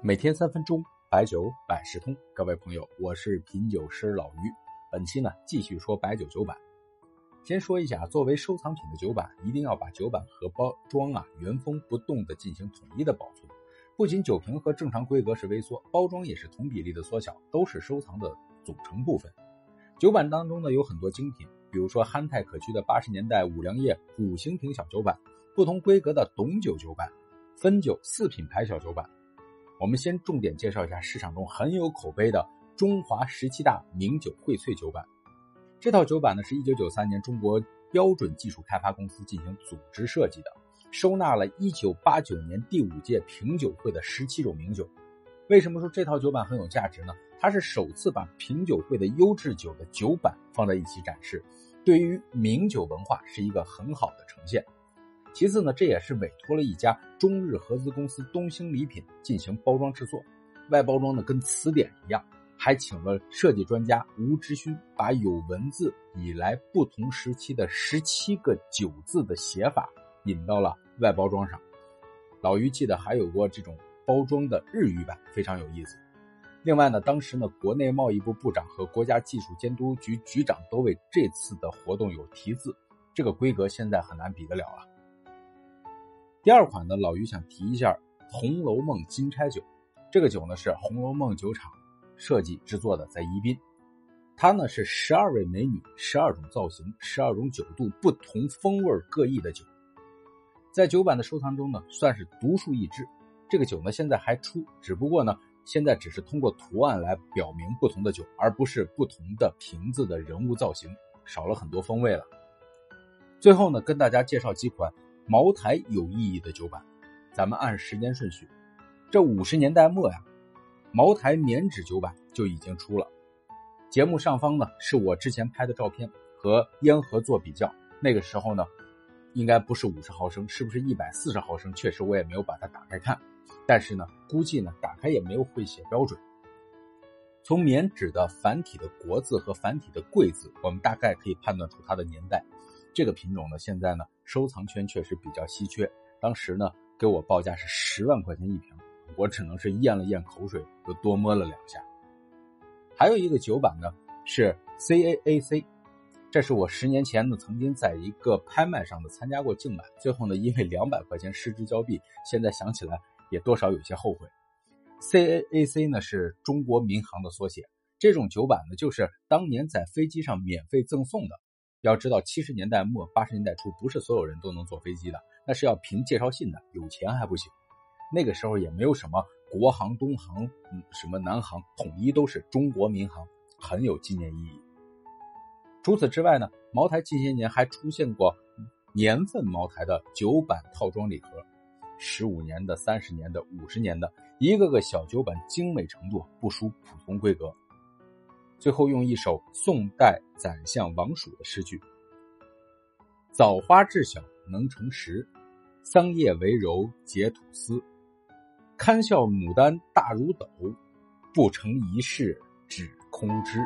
每天三分钟，白酒百事通。各位朋友，我是品酒师老于。本期呢，继续说白酒酒版。先说一下，作为收藏品的酒版，一定要把酒版和包装啊原封不动的进行统一的保存。不仅酒瓶和正常规格是微缩，包装也是同比例的缩小，都是收藏的组成部分。酒版当中呢，有很多精品，比如说憨态可掬的八十年代五粮液五星瓶小酒版，不同规格的董酒酒版，汾酒四品牌小酒版。我们先重点介绍一下市场中很有口碑的中华十七大名酒荟萃酒版。这套酒版呢，是一九九三年中国标准技术开发公司进行组织设计的，收纳了一九八九年第五届品酒会的十七种名酒。为什么说这套酒版很有价值呢？它是首次把品酒会的优质酒的酒版放在一起展示，对于名酒文化是一个很好的呈现。其次呢，这也是委托了一家中日合资公司东兴礼品进行包装制作，外包装呢跟词典一样，还请了设计专家吴之勋，把有文字以来不同时期的十七个酒字的写法引到了外包装上。老于记得还有过这种包装的日语版，非常有意思。另外呢，当时呢，国内贸易部部长和国家技术监督局局长都为这次的活动有题字，这个规格现在很难比得了了。第二款呢，老于想提一下《红楼梦金钗酒》，这个酒呢是红楼梦酒厂设计制作的，在宜宾。它呢是十二位美女、十二种造型、十二种酒度、不同风味各异的酒，在酒版的收藏中呢算是独树一帜。这个酒呢现在还出，只不过呢现在只是通过图案来表明不同的酒，而不是不同的瓶子的人物造型，少了很多风味了。最后呢，跟大家介绍几款。茅台有意义的酒版，咱们按时间顺序，这五十年代末呀，茅台棉纸酒版就已经出了。节目上方呢是我之前拍的照片和烟盒做比较，那个时候呢应该不是五十毫升，是不是一百四十毫升？确实我也没有把它打开看，但是呢估计呢打开也没有会写标准。从棉纸的繁体的国字和繁体的贵字，我们大概可以判断出它的年代。这个品种呢，现在呢收藏圈确实比较稀缺。当时呢给我报价是十万块钱一瓶，我只能是咽了咽口水，又多摸了两下。还有一个酒版呢是 CAAC，这是我十年前呢曾经在一个拍卖上的参加过竞买，最后呢因为两百块钱失之交臂，现在想起来也多少有些后悔。CAAC 呢是中国民航的缩写，这种酒版呢就是当年在飞机上免费赠送的。要知道，七十年代末八十年代初，不是所有人都能坐飞机的，那是要凭介绍信的，有钱还不行。那个时候也没有什么国航、东航、嗯什么南航，统一都是中国民航，很有纪念意义。除此之外呢，茅台近些年还出现过年份茅台的酒版套装礼盒，十五年的、三十年的、五十年的，一个个小酒版精美程度不输普通规格。最后用一首宋代宰相王曙的诗句：“枣花至小能成实，桑叶为柔结吐丝。堪笑牡丹大如斗，不成一世只空枝。”